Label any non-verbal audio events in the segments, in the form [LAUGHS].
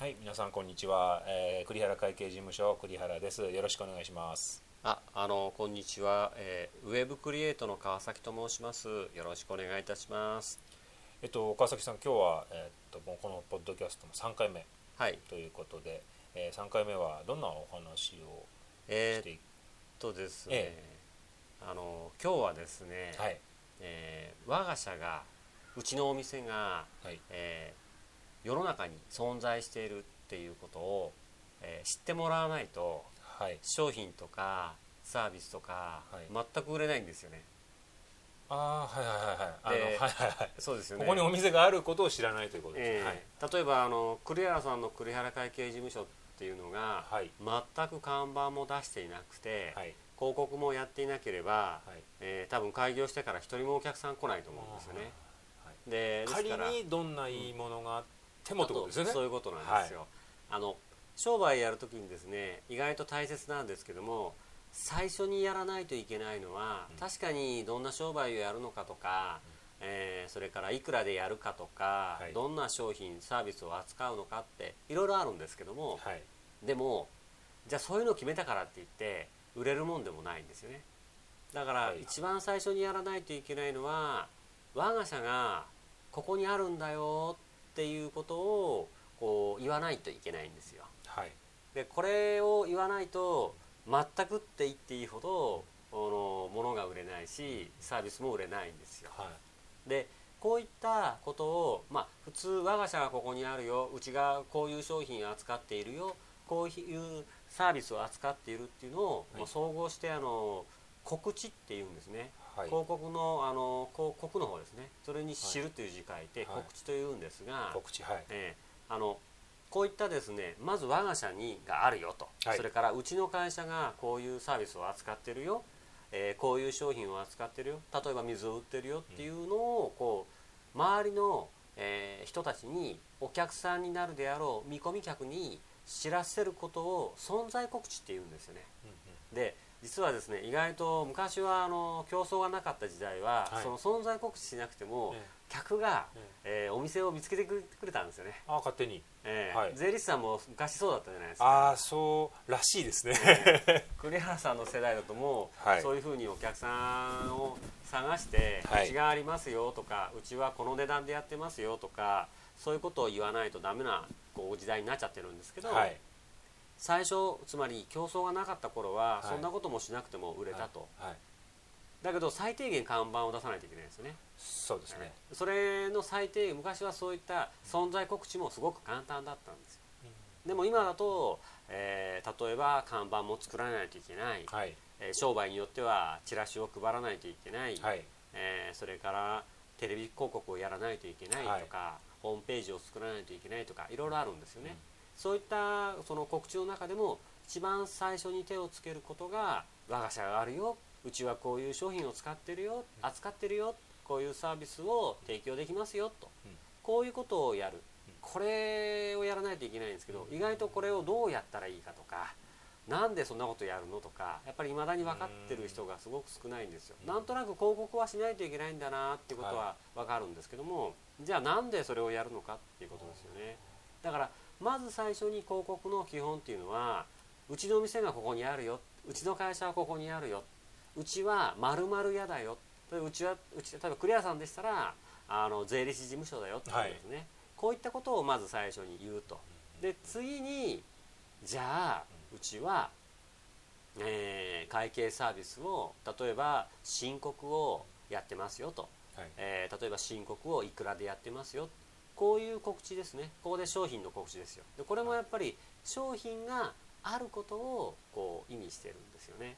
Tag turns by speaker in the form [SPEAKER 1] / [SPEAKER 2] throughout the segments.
[SPEAKER 1] はい、皆さんこんにちは、えー、栗原会計事務所栗原です。よろしくお願いします。
[SPEAKER 2] あ、あのこんにちは、えーウェブクリエイトの川崎と申します。よろしくお願いいたします。
[SPEAKER 1] えっと川崎さん、今日はえーっともうこのポッドキャストの3回目
[SPEAKER 2] はい。
[SPEAKER 1] ということで、えー、3回目はどんなお話を
[SPEAKER 2] えーっ
[SPEAKER 1] してい
[SPEAKER 2] とですね、
[SPEAKER 1] え
[SPEAKER 2] あの今日はですね、
[SPEAKER 1] はい
[SPEAKER 2] えー我が社がうちのお店が、
[SPEAKER 1] はい
[SPEAKER 2] えー世の中に存在しているっていうことを、えー知ってもらわないと
[SPEAKER 1] はい
[SPEAKER 2] 商品とかサービスとか、
[SPEAKER 1] はい
[SPEAKER 2] 全く売れないんですよね。
[SPEAKER 1] ああはいはいはいはいはいはいはい。
[SPEAKER 2] そうですよね。
[SPEAKER 1] ここにお店があることを知らないということですね。
[SPEAKER 2] えー例えばあの栗原さんの栗原会計事務所っていうのが、
[SPEAKER 1] はい
[SPEAKER 2] 全く看板も出していなくて、
[SPEAKER 1] はい
[SPEAKER 2] 広告もやっていなければ、
[SPEAKER 1] はい
[SPEAKER 2] えー多分開業してから一人もお客さん来ないと思うんですよね。
[SPEAKER 1] はい
[SPEAKER 2] で
[SPEAKER 1] 仮にどんないいものがあってもってことですよね。
[SPEAKER 2] そういうことなんですよ。あの商売やるときにですね意外と大切なんですけども最初にやらないといけないのは、
[SPEAKER 1] うん。
[SPEAKER 2] 確かにどんな商売をやるのかとか、えーそれからいくらでやるかとか、
[SPEAKER 1] はい。
[SPEAKER 2] どんな商品サービスを扱うのかっていろいろあるんですけども、
[SPEAKER 1] はい。
[SPEAKER 2] でもじゃあそういうのを決めたからって言って売れるもんでもないんですよね。だから
[SPEAKER 1] はい。
[SPEAKER 2] 一番最初にやらないといけないのは我が社がここにあるんだよっていうことをこう言わないといけないんですよ。
[SPEAKER 1] はい。
[SPEAKER 2] でこれを言わないと全くって言っていいほどこの物が売れないしサービスも売れないんですよ。
[SPEAKER 1] はい。
[SPEAKER 2] でこういったことを、まあ、普通我が社がここにあるようちがこういう商品を扱っているよこういうサービスを扱っているっていうのを、
[SPEAKER 1] はい。
[SPEAKER 2] 総合してあの告知っていうんですね、
[SPEAKER 1] はい。
[SPEAKER 2] 広告のあの広告の方ですね。それに「知る」という字書いて、
[SPEAKER 1] はい。
[SPEAKER 2] 告知というんですが、
[SPEAKER 1] 告知はい。
[SPEAKER 2] えーあのこういったですねまず我が社にがあるよと、
[SPEAKER 1] はい。
[SPEAKER 2] それからうちの会社がこういうサービスを扱ってるよ、えーこういう商品を扱ってるよ。例えば水を売ってるよっていうのをこう周りの、えー人たちにお客さんになるであろう見込み客に知らせることを存在告知っていうんですよね。
[SPEAKER 1] うんうん。
[SPEAKER 2] で実はですね意外と昔はあの競争がなかった時代は、
[SPEAKER 1] はい。
[SPEAKER 2] その存在告知しなくても、
[SPEAKER 1] え
[SPEAKER 2] 客が、
[SPEAKER 1] ええ。
[SPEAKER 2] えーお店を見つけてくれたんですよね。
[SPEAKER 1] あ勝手に。
[SPEAKER 2] えー
[SPEAKER 1] はい。
[SPEAKER 2] 税理士さんも昔そうだったじゃないですか。
[SPEAKER 1] ああそうらしいですね。
[SPEAKER 2] 栗原さんの世代だともう、
[SPEAKER 1] はい。
[SPEAKER 2] そういうふうにお客さんを探して、
[SPEAKER 1] はい。う
[SPEAKER 2] ちがありますよとかうちはこの値段でやってますよとかそういうことを言わないとダメなこう時代になっちゃってるんですけど、
[SPEAKER 1] はい
[SPEAKER 2] 最初つまり競争がなかった頃は、
[SPEAKER 1] はい。
[SPEAKER 2] そんなこともしなくても売れたと、
[SPEAKER 1] はい。
[SPEAKER 2] だけど最低限看板を出さないといけないですよね。
[SPEAKER 1] そうですね。
[SPEAKER 2] それの最低限昔はそういった存在告知もすごく簡単だったんですよ。でも今だと、えー例えば看板も作らないといけない、
[SPEAKER 1] はい。
[SPEAKER 2] えー商売によってはチラシを配らないといけない、
[SPEAKER 1] はい。
[SPEAKER 2] えーそれからテレビ広告をやらないといけないとか、ホームページを作らないといけないとかいろいろあるんですよね、
[SPEAKER 1] うん
[SPEAKER 2] そういったその告知の中でも一番最初に手をつけることが我が社があるようちはこういう商品を使ってるよ扱ってるよこういうサービスを提供できますよと、
[SPEAKER 1] うん。
[SPEAKER 2] こういうことをやる。これをやらないといけないんですけど意外とこれをどうやったらいいかとかなんでそんなことやるのとかやっぱり未だに分かってる人がすごく少ないんですよ。
[SPEAKER 1] うん。
[SPEAKER 2] なんとなく広告はしないといけないんだなっていうことは分かるんですけども、じゃあなんでそれをやるのかっていうことですよね。だからまず最初に広告の基本っていうのはうちの店がここにあるようちの会社はここにあるようちは〇〇屋だようちはうち例えばクリアさんでしたらあの税理士事務所だよってことですね、こういったことをまず最初に言うと。で次にじゃあうちは、えー会計サービスを例えば申告をやってますよと、
[SPEAKER 1] はい。
[SPEAKER 2] えー例えば申告をいくらでやってますよこういう告知ですね。ここで商品の告知ですよ。でこれもやっぱり商品があることをこう意味してるんですよね。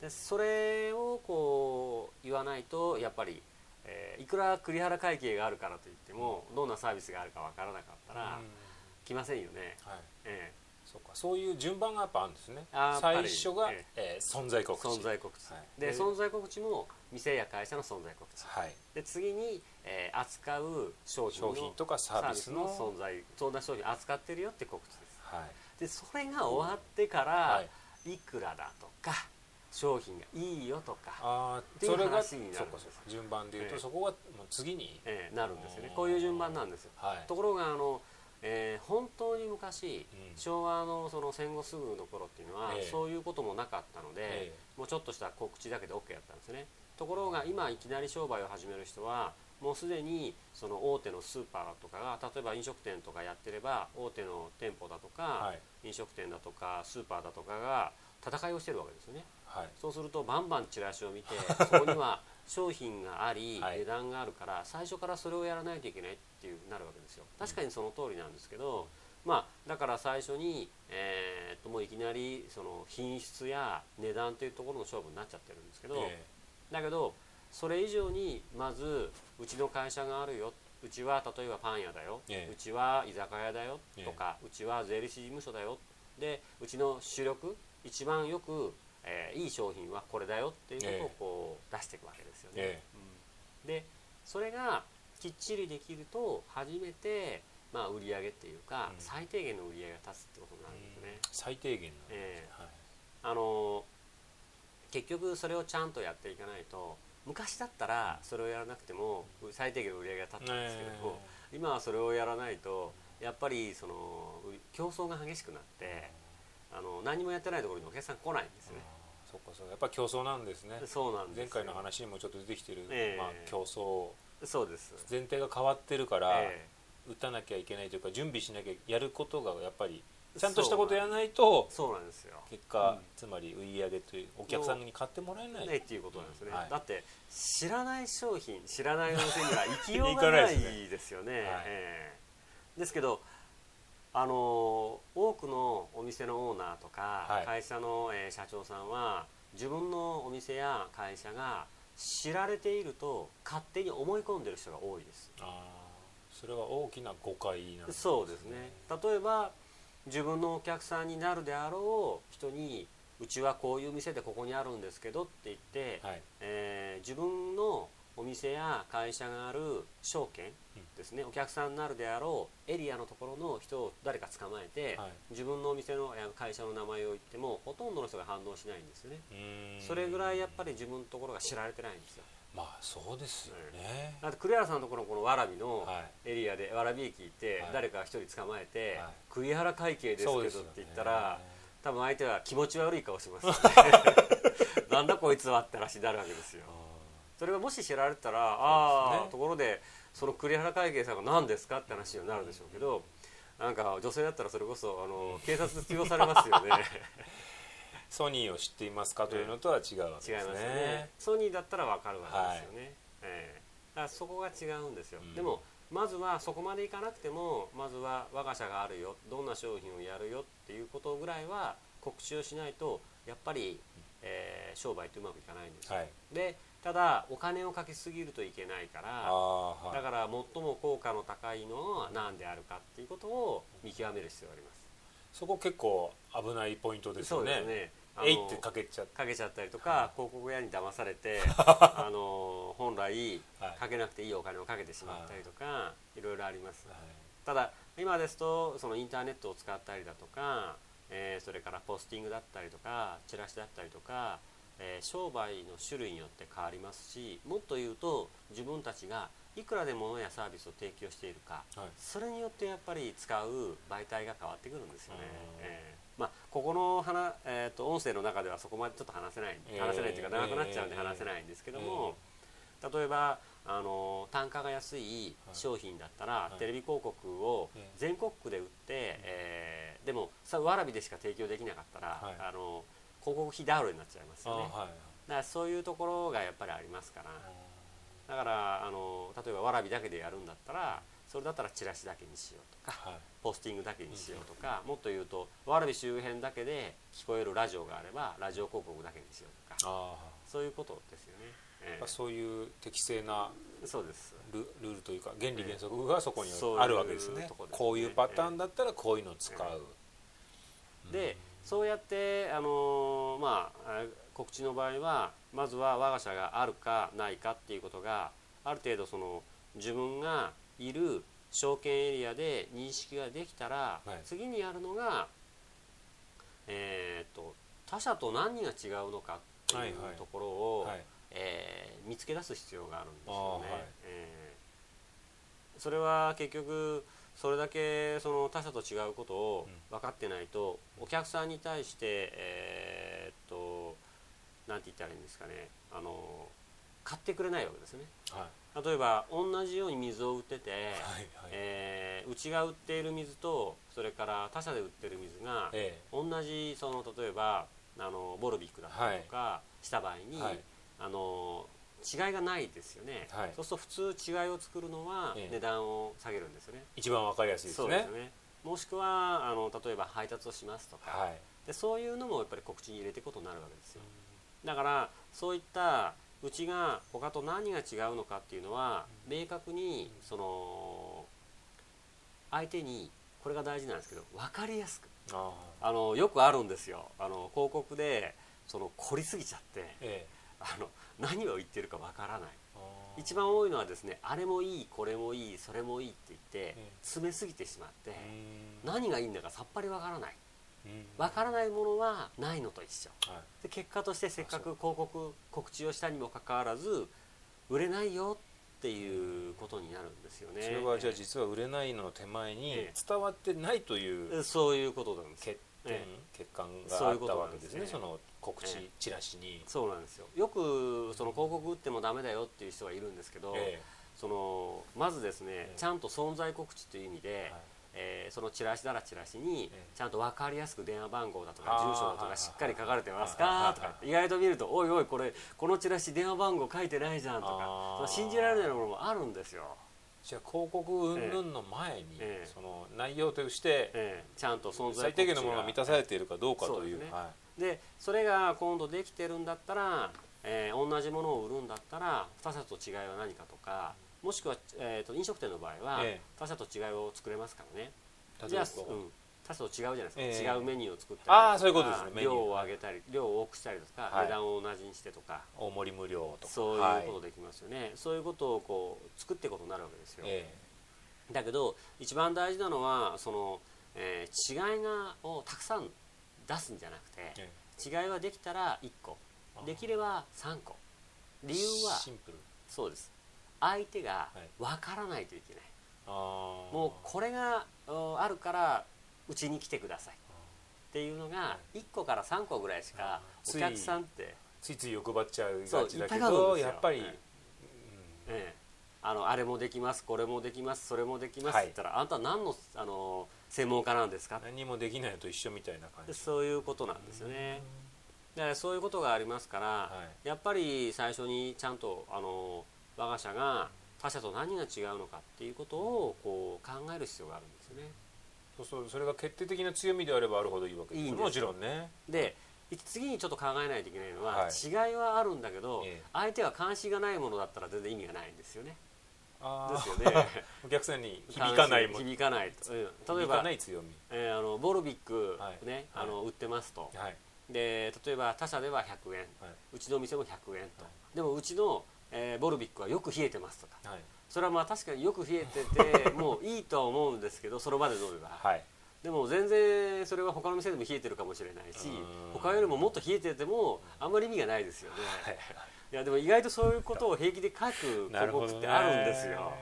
[SPEAKER 2] でそれをこう言わないとやっぱり、えーいくら栗原会計があるからといってもどんなサービスがあるかわからなかったら
[SPEAKER 1] うん。
[SPEAKER 2] 来ませんよね、
[SPEAKER 1] はい。
[SPEAKER 2] え
[SPEAKER 1] そうか。そういう順番がやっぱあるんですね。最初が
[SPEAKER 2] え
[SPEAKER 1] え。ー存在
[SPEAKER 2] え
[SPEAKER 1] 告知。
[SPEAKER 2] 存在告知、
[SPEAKER 1] はい。
[SPEAKER 2] で
[SPEAKER 1] で
[SPEAKER 2] 存在告知も店や会社の存在告知。
[SPEAKER 1] はい。
[SPEAKER 2] で次に、えー扱う商品の
[SPEAKER 1] 商品とかサービスの
[SPEAKER 2] 存在そんな商品扱ってるよって告知です。
[SPEAKER 1] はい。
[SPEAKER 2] でそれが終わってから、
[SPEAKER 1] はい。
[SPEAKER 2] い、くらだとか商品がいいよとか、
[SPEAKER 1] あ
[SPEAKER 2] っていう
[SPEAKER 1] あそれが
[SPEAKER 2] 話になる
[SPEAKER 1] そうかそうか。順番でいう
[SPEAKER 2] ええ。
[SPEAKER 1] とそこが次に
[SPEAKER 2] えーなるんですよね。
[SPEAKER 1] うん
[SPEAKER 2] こういう順番なんですよ。
[SPEAKER 1] はい。
[SPEAKER 2] ところがあの、え昔昭和のその戦後すぐの頃っていうのは、
[SPEAKER 1] ええ。
[SPEAKER 2] そういうこともなかったので、
[SPEAKER 1] え
[SPEAKER 2] もうちょっとした告知だけで OK だったんですね。ところが今いきなり商売を始める人はもうすでにその大手のスーパーとかが例えば飲食店とかやってれば大手の店舗だとか、
[SPEAKER 1] はい。
[SPEAKER 2] 飲食店だとかスーパーだとかが戦いをしてるわけですよね。
[SPEAKER 1] はい。
[SPEAKER 2] そうするとバンバンチラシを見てそこには [LAUGHS] 商品があり、
[SPEAKER 1] はい。
[SPEAKER 2] 値段があるから最初からそれをやらないといけないっていうなるわけですよ。確かにその通りなんですけど、まあだから最初に、えーっともういきなりその品質や値段というところの勝負になっちゃってるんですけど、
[SPEAKER 1] え
[SPEAKER 2] だけどそれ以上にまずうちの会社があるよ。うちは例えばパン屋だよ、
[SPEAKER 1] ええ。
[SPEAKER 2] うちは居酒屋だよ。とか、うちは税理士事務所だよ。でうちの主力一番よく、えーいい商品はこれだよっていうことをこう出していくわけですよね。
[SPEAKER 1] え。
[SPEAKER 2] うん。でそれがきっちりできると初めて、まあ、売り上げっていうか、
[SPEAKER 1] うん。
[SPEAKER 2] 最低限の売り上げが立つってことになるんですね。
[SPEAKER 1] 最低限なんですね
[SPEAKER 2] え。
[SPEAKER 1] はい。
[SPEAKER 2] あの結局それをちゃんとやっていかないと昔だったらそれをやらなくても最低限の売り上げが立ったんですけども、今はそれをやらないとやっぱりその競争が激しくなってあの何もやってないところにお客さん来ないんですね。
[SPEAKER 1] そっかそうやっぱ競争なんですね。
[SPEAKER 2] そうなんですよ。
[SPEAKER 1] 前回の話にもちょっと出てきてる、
[SPEAKER 2] ええ。
[SPEAKER 1] まあ、競争。
[SPEAKER 2] そうです。
[SPEAKER 1] 前提が変わってるから、
[SPEAKER 2] え
[SPEAKER 1] 打たなきゃいけないというか準備しなきゃやることがやっぱりちゃんとしたことやらないと
[SPEAKER 2] えそうなんですよ。
[SPEAKER 1] 結果、
[SPEAKER 2] うん。
[SPEAKER 1] つまり売り上げというお客さんに買ってもらえない、
[SPEAKER 2] ないっていうことなんですね、
[SPEAKER 1] はい。
[SPEAKER 2] だって知らない商品知らないお店には行きようがないですよね。[LAUGHS]
[SPEAKER 1] はい。
[SPEAKER 2] ええ。ですけどあの多くのお店のオーナーとか、
[SPEAKER 1] はい。
[SPEAKER 2] 会社の、えー社長さんは自分のお店や会社が知られていると勝手に思い込んでる人が多いです。
[SPEAKER 1] あーそれは大きな誤解なんです
[SPEAKER 2] そうですね。例えば自分のお客さんになるであろう人にうちはこういう店でここにあるんですけどって言って、
[SPEAKER 1] はい。
[SPEAKER 2] えー自分のお店や会社がある証券ですね、お客さんになるであろうエリアのところの人を誰か捕まえて、
[SPEAKER 1] はい。
[SPEAKER 2] 自分のお店の会社の名前を言ってもほとんどの人が反応しないんですよね。それぐらいやっぱり自分のところが知られてないんですよ
[SPEAKER 1] まあそうですよね、
[SPEAKER 2] だって栗原さんのところのこの蕨の
[SPEAKER 1] はい。
[SPEAKER 2] エリアで蕨駅行って
[SPEAKER 1] はい。
[SPEAKER 2] 誰か一人捕まえて
[SPEAKER 1] はい「
[SPEAKER 2] 栗原会計ですけど」って言ったら多分相手は気持ち悪い顔します。よ [LAUGHS] ねなんだこいつはって話になるわけですよ。
[SPEAKER 1] あ
[SPEAKER 2] それがもし知られてたらああところでその栗原会計さんが何ですかって話になるでしょうけどなんか女性だったらそれこそあの警察通用されますよね。
[SPEAKER 1] ー [LAUGHS] ソニーを知っていますかというのとは違うわけですね。
[SPEAKER 2] 違いますよね。ソニーだったら分かるわけですよね、ええ。だからそこが違うんですよ、
[SPEAKER 1] うん。
[SPEAKER 2] でもまずはそこまでいかなくてもまずは我が社があるよどんな商品をやるよっていうことぐらいは告知をしないとやっぱり、えー商売ってうまくいかないんですよ、
[SPEAKER 1] はい。
[SPEAKER 2] でただお金をかけすぎるといけないか
[SPEAKER 1] あ
[SPEAKER 2] ら
[SPEAKER 1] あはい。
[SPEAKER 2] だから最も効果の高いのは何であるかっていうことを見極める必要があります
[SPEAKER 1] そこ結構危ないポイントですよね。
[SPEAKER 2] そうですね。
[SPEAKER 1] えいってかけちゃ
[SPEAKER 2] かけちゃったりとか、
[SPEAKER 1] はい。
[SPEAKER 2] 広告屋に騙されて [LAUGHS] あの本来
[SPEAKER 1] はい。
[SPEAKER 2] かけなくていいお金をかけてしまったりとか、い、ろいろあります。
[SPEAKER 1] はい。
[SPEAKER 2] ただ今ですとそのインターネットを使ったりだとか、えーそれからポスティングだったりとかチラシだったりとか、えー商売の種類によって変わりますしもっと言うと自分たちがいくらで物やサービスを提供しているか
[SPEAKER 1] はい。
[SPEAKER 2] それによってやっぱり使う媒体が変わってくるんですよね。
[SPEAKER 1] うん。
[SPEAKER 2] えーまあ、ここの話、えー、と音声の中ではそこまでちょっと話せない
[SPEAKER 1] えー
[SPEAKER 2] 話せないというか長くなっちゃうんで話せないんですけども、例えばあの単価が安い商品だったら、
[SPEAKER 1] はい。
[SPEAKER 2] テレビ広告を
[SPEAKER 1] ええ。
[SPEAKER 2] 全国区で売って、えーでもさわらびでしか提供できなかったら、
[SPEAKER 1] はい。
[SPEAKER 2] あの広告費ダウルになっちゃいますよね。だからそういうところがやっぱりありますから。だからあの例えばわらびだけでやるんだったらそれだったらチラシだけにしようとか
[SPEAKER 1] はい。
[SPEAKER 2] ポスティングだけにしようとか、もっと言うとわらび周辺だけで聞こえるラジオがあればラジオ広告だけにしようとか
[SPEAKER 1] あ
[SPEAKER 2] そういうことですよね、え
[SPEAKER 1] あそういう適正な
[SPEAKER 2] えそうです。
[SPEAKER 1] ルルールというか原理原則がそこにあるわけですね。
[SPEAKER 2] とこですね。
[SPEAKER 1] こういうパターンだったらこういうのを使う、
[SPEAKER 2] でそうやってあのまああ告知の場合はまずは我が社があるかないかっていうことがある程度その自分がいる証券エリアで認識ができたら、
[SPEAKER 1] はい。
[SPEAKER 2] 次にやるのが、えー、と他社と何が違うのかっていう
[SPEAKER 1] はいはい
[SPEAKER 2] ところを、
[SPEAKER 1] はい
[SPEAKER 2] えー見つけ出す必要があるんですよね。
[SPEAKER 1] はい。
[SPEAKER 2] えーそれは結局それだけその他社と違うことを分かってないと、お客さんに対してえーなんて言ったらいいんですかね。あの買ってくれないわけですね。
[SPEAKER 1] はい。
[SPEAKER 2] 例えば同じように水を売ってて、
[SPEAKER 1] はいはい。
[SPEAKER 2] えーうちが売っている水とそれから他社で売ってる水が
[SPEAKER 1] え
[SPEAKER 2] 同じその例えばあのボルビックだったりとかした場合に、
[SPEAKER 1] はい。
[SPEAKER 2] あの違いがないですよね、
[SPEAKER 1] はい。
[SPEAKER 2] そうすると普通違いを作るのは
[SPEAKER 1] ええ。
[SPEAKER 2] 値段を下げるんですよね、
[SPEAKER 1] 一番わかりやすいですね。
[SPEAKER 2] そうですね。もしくはあの例えば配達をしますとか、
[SPEAKER 1] はい。
[SPEAKER 2] でそういうのもやっぱり告知に入れていくことになるわけですよだからそういったうちが他と何が違うのかっていうのは明確にその相手にこれが大事なんですけど分かりやすく。
[SPEAKER 1] あ
[SPEAKER 2] あ。のよくあるんですよ。あの広告でその凝りすぎちゃって
[SPEAKER 1] ーええ。
[SPEAKER 2] あの何を言ってるか分からない。一番多いのはですねあれもいいこれもいいそれもいいって言って
[SPEAKER 1] え
[SPEAKER 2] 詰めすぎてしまって
[SPEAKER 1] うん。
[SPEAKER 2] 何がいいんだかさっぱり分からない
[SPEAKER 1] うん。
[SPEAKER 2] 分からないものはないのと一緒。
[SPEAKER 1] はい。
[SPEAKER 2] で結果としてせっかく広告告知をしたにもかかわらず売れないよっていうことになるんですよね。
[SPEAKER 1] それはじゃあ実は売れないのの手前に
[SPEAKER 2] ええ。
[SPEAKER 1] 伝わってないという
[SPEAKER 2] そういうことなんです。
[SPEAKER 1] 欠点
[SPEAKER 2] え
[SPEAKER 1] 欠陥
[SPEAKER 2] そういうこと
[SPEAKER 1] があったわ
[SPEAKER 2] なんですね。
[SPEAKER 1] けですね。その告知
[SPEAKER 2] え
[SPEAKER 1] チラシに。
[SPEAKER 2] そうなんですよ。よくその広告打ってもダメだよっていう人がいるんですけど、
[SPEAKER 1] え
[SPEAKER 2] そのまずですね、
[SPEAKER 1] え
[SPEAKER 2] ちゃんと存在告知という意味で、
[SPEAKER 1] えはい
[SPEAKER 2] えーそのチラシならチラシに
[SPEAKER 1] ええ。
[SPEAKER 2] ちゃんと分かりやすく電話番号だと
[SPEAKER 1] あ
[SPEAKER 2] か
[SPEAKER 1] ー
[SPEAKER 2] 住所だとかしっかり書かれてますかとか意外と見ると「おいおいこれこのチラシ電話番号書いてないじゃん」とか信じられないものもあるんですよ、
[SPEAKER 1] じゃあ広告云々の前に
[SPEAKER 2] ええ。
[SPEAKER 1] その内容として
[SPEAKER 2] えーちゃんと存在
[SPEAKER 1] 最低限のものが満たされているかどうかという。
[SPEAKER 2] ね。
[SPEAKER 1] は
[SPEAKER 2] でそれが今度できてるんだったら、えー同じものを売るんだったら他社と違いは何かとかもしくは、えー、と飲食店の場合は、
[SPEAKER 1] ええ。
[SPEAKER 2] 他社と違いを作れますからね。
[SPEAKER 1] い
[SPEAKER 2] じゃあ、うん、他社と違うじゃないですか、
[SPEAKER 1] ええ。
[SPEAKER 2] 違うメニューを作ったり
[SPEAKER 1] あーそういうことですね。
[SPEAKER 2] 量を上げたり量を多くしたりとか、
[SPEAKER 1] はい。
[SPEAKER 2] 値段を同じにしてとか。
[SPEAKER 1] 大盛り無料とか。
[SPEAKER 2] そう
[SPEAKER 1] はい
[SPEAKER 2] いうことできますよね、そういうことをこう作っていくことになるわけですよ、
[SPEAKER 1] え
[SPEAKER 2] だけど一番大事なのはその、えー違いがをたくさん出すんじゃなくて
[SPEAKER 1] ええ。
[SPEAKER 2] 違いはできたら1個
[SPEAKER 1] あー。
[SPEAKER 2] できれば3個。理由は
[SPEAKER 1] シンプル。
[SPEAKER 2] そうです相手が
[SPEAKER 1] はい。
[SPEAKER 2] 分からないといけない、
[SPEAKER 1] あー。
[SPEAKER 2] もうこれがうんあるからうちに来てください。っていうのが1個から3個ぐらいしかお客さんって、
[SPEAKER 1] ついつい欲張っちゃう
[SPEAKER 2] そう
[SPEAKER 1] がちだけどやっぱり、
[SPEAKER 2] はい。
[SPEAKER 1] うん。
[SPEAKER 2] ええ。あのあれもできますこれもできますそれもできますって
[SPEAKER 1] はい
[SPEAKER 2] 言ったら、あんた何のあの専門家なんですか？
[SPEAKER 1] 何もできないのと一緒みたいな感じ。
[SPEAKER 2] でそういうことなんですよね。だからそういうことがありますから、
[SPEAKER 1] は
[SPEAKER 2] やっぱり最初にちゃんとあの我が社が他社と何が違うのかっていうことをこう考える必要があるんですよね。
[SPEAKER 1] そうそうそれが決定的な強みであればあるほどいいわけです
[SPEAKER 2] いいんです
[SPEAKER 1] もちろんね。
[SPEAKER 2] でい次にちょっと考えないといけないのは、
[SPEAKER 1] はい。
[SPEAKER 2] 違いはあるんだけど、
[SPEAKER 1] ええ。
[SPEAKER 2] 相手は関心がないものだったら全然意味がないんですよね。
[SPEAKER 1] あ
[SPEAKER 2] です
[SPEAKER 1] ー
[SPEAKER 2] よね。[LAUGHS]
[SPEAKER 1] お客さんに響かないも
[SPEAKER 2] 響かないと、うん。例えば
[SPEAKER 1] ない強み。
[SPEAKER 2] えーあのボルビック、
[SPEAKER 1] はい
[SPEAKER 2] ね
[SPEAKER 1] はい。
[SPEAKER 2] あの売ってますと、
[SPEAKER 1] はい。
[SPEAKER 2] で例えば他社では100円、
[SPEAKER 1] はい。う
[SPEAKER 2] ちの店も100円と、
[SPEAKER 1] はい。
[SPEAKER 2] でもうちの、えーボルビックはよく冷えてますとか。
[SPEAKER 1] はい。
[SPEAKER 2] それはまあ確かによく冷えてて [LAUGHS] もういいとは思うんですけどその場で飲めば、
[SPEAKER 1] はい。
[SPEAKER 2] でも全然それは他の店でも冷えてるかもしれないし
[SPEAKER 1] うん。
[SPEAKER 2] 他よりももっと冷えててもあんまり意味がないですよね、
[SPEAKER 1] はい
[SPEAKER 2] いやでも意外とそういうことを平気で書く広
[SPEAKER 1] なるほどね。
[SPEAKER 2] 告ってあるんですよ。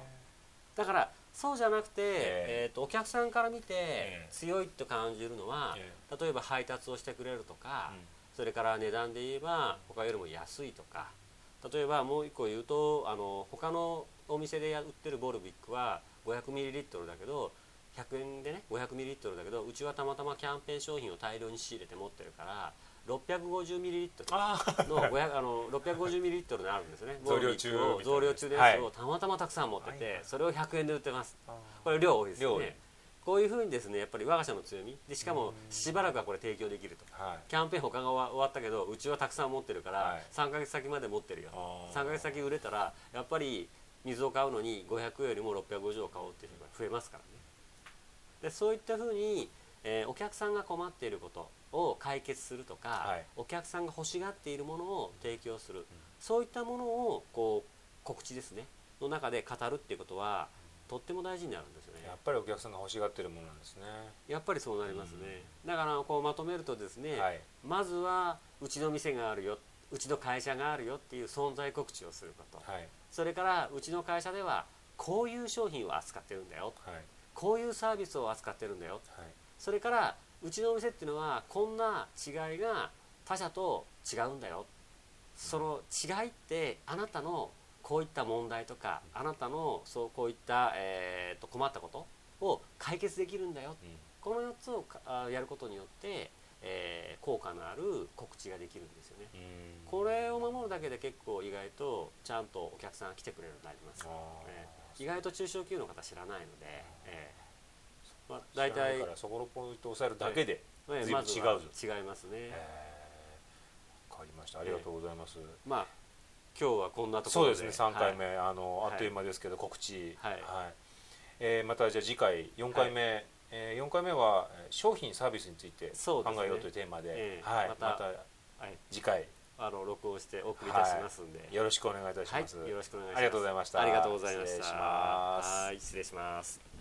[SPEAKER 2] だからそうじゃなくて、
[SPEAKER 1] え
[SPEAKER 2] え。ーとお客さんから見て
[SPEAKER 1] え
[SPEAKER 2] 強いと感じるのは、
[SPEAKER 1] え。
[SPEAKER 2] 例えば配達をしてくれるとか、
[SPEAKER 1] うん。
[SPEAKER 2] それから値段で言えば他よりも安いとか例えばもう一個言うとあの他のお店でや売ってるボルビックは 500ml だけど100円でね 500ml だけどうちはたまたまキャンペーン商品を大量に仕入れて持ってるから 650ml
[SPEAKER 1] あー。
[SPEAKER 2] の500あの 650ml であるんですよね。[LAUGHS]
[SPEAKER 1] 増量中
[SPEAKER 2] 増量中のやつ
[SPEAKER 1] は
[SPEAKER 2] をたまたまたくさん持ってて、それを100円で売ってます。これ量多いですよねこういうふうにですねやっぱり我が社の強み。でしかも
[SPEAKER 1] うん。
[SPEAKER 2] しばらくはこれ提供できると。
[SPEAKER 1] はい。
[SPEAKER 2] キャンペーン他が終わったけどうちはたくさん持ってるから、
[SPEAKER 1] はい。
[SPEAKER 2] 3ヶ月先まで持ってるよ。
[SPEAKER 1] あー。
[SPEAKER 2] 3ヶ月先売れたらやっぱり水を買うのに500よりも650を買おうっていう人が増えますからね。でそういったふうに、えーお客さんが困っていることを解決するとか、
[SPEAKER 1] はい。
[SPEAKER 2] お客さんが欲しがっているものを提供する、そういったものをこう告知ですね。の中で語るっていうことはとっても大事になるんです
[SPEAKER 1] やっぱりお客さんが欲しがってるものなんですね。
[SPEAKER 2] やっぱりそうなりますね、だからこうまとめるとですね、
[SPEAKER 1] はい。
[SPEAKER 2] まずはうちの店があるようちの会社があるよっていう存在告知をすること、
[SPEAKER 1] はい。
[SPEAKER 2] それからうちの会社ではこういう商品を扱ってるんだよ
[SPEAKER 1] はい。
[SPEAKER 2] こういうサービスを扱ってるんだよ。
[SPEAKER 1] はい。
[SPEAKER 2] それからうちのお店っていうのはこんな違いが他社と違うんだよ。その違いってあなたのこういった問題とかあなたのそうこういった、えーと困ったことを解決できるんだよ。
[SPEAKER 1] うん。
[SPEAKER 2] この4つをやることによって、えー効果のある告知ができるんですよね。
[SPEAKER 1] うん。
[SPEAKER 2] これを守るだけで結構意外とちゃんとお客さんが来てくれるようになります、
[SPEAKER 1] あー。
[SPEAKER 2] えー。意外と中小企業の方知らないので、えー。まあ、大体
[SPEAKER 1] からそこのポイントを押さえるだけで、
[SPEAKER 2] まあ
[SPEAKER 1] 随分違うぞ。
[SPEAKER 2] 違いますね、
[SPEAKER 1] えー。わかりました。ありがとうございます、
[SPEAKER 2] まあ今日はこんなところで
[SPEAKER 1] そうですね。3回目、
[SPEAKER 2] はい。
[SPEAKER 1] あの
[SPEAKER 2] はい。
[SPEAKER 1] あっという間ですけど告知。
[SPEAKER 2] はい。
[SPEAKER 1] えーまたじゃあ次回4回目、えー4回目はえー商品サービスについて考えようというテーマで、
[SPEAKER 2] ええ。
[SPEAKER 1] はい、
[SPEAKER 2] また
[SPEAKER 1] また
[SPEAKER 2] はい、
[SPEAKER 1] 次回。
[SPEAKER 2] あの録音してお送りいたしますんで、
[SPEAKER 1] よろしくお願いいたします、
[SPEAKER 2] はい、よろしくお願いします。
[SPEAKER 1] ありがとうございました。
[SPEAKER 2] ありがとうございました。
[SPEAKER 1] 失礼します。
[SPEAKER 2] はい。失礼します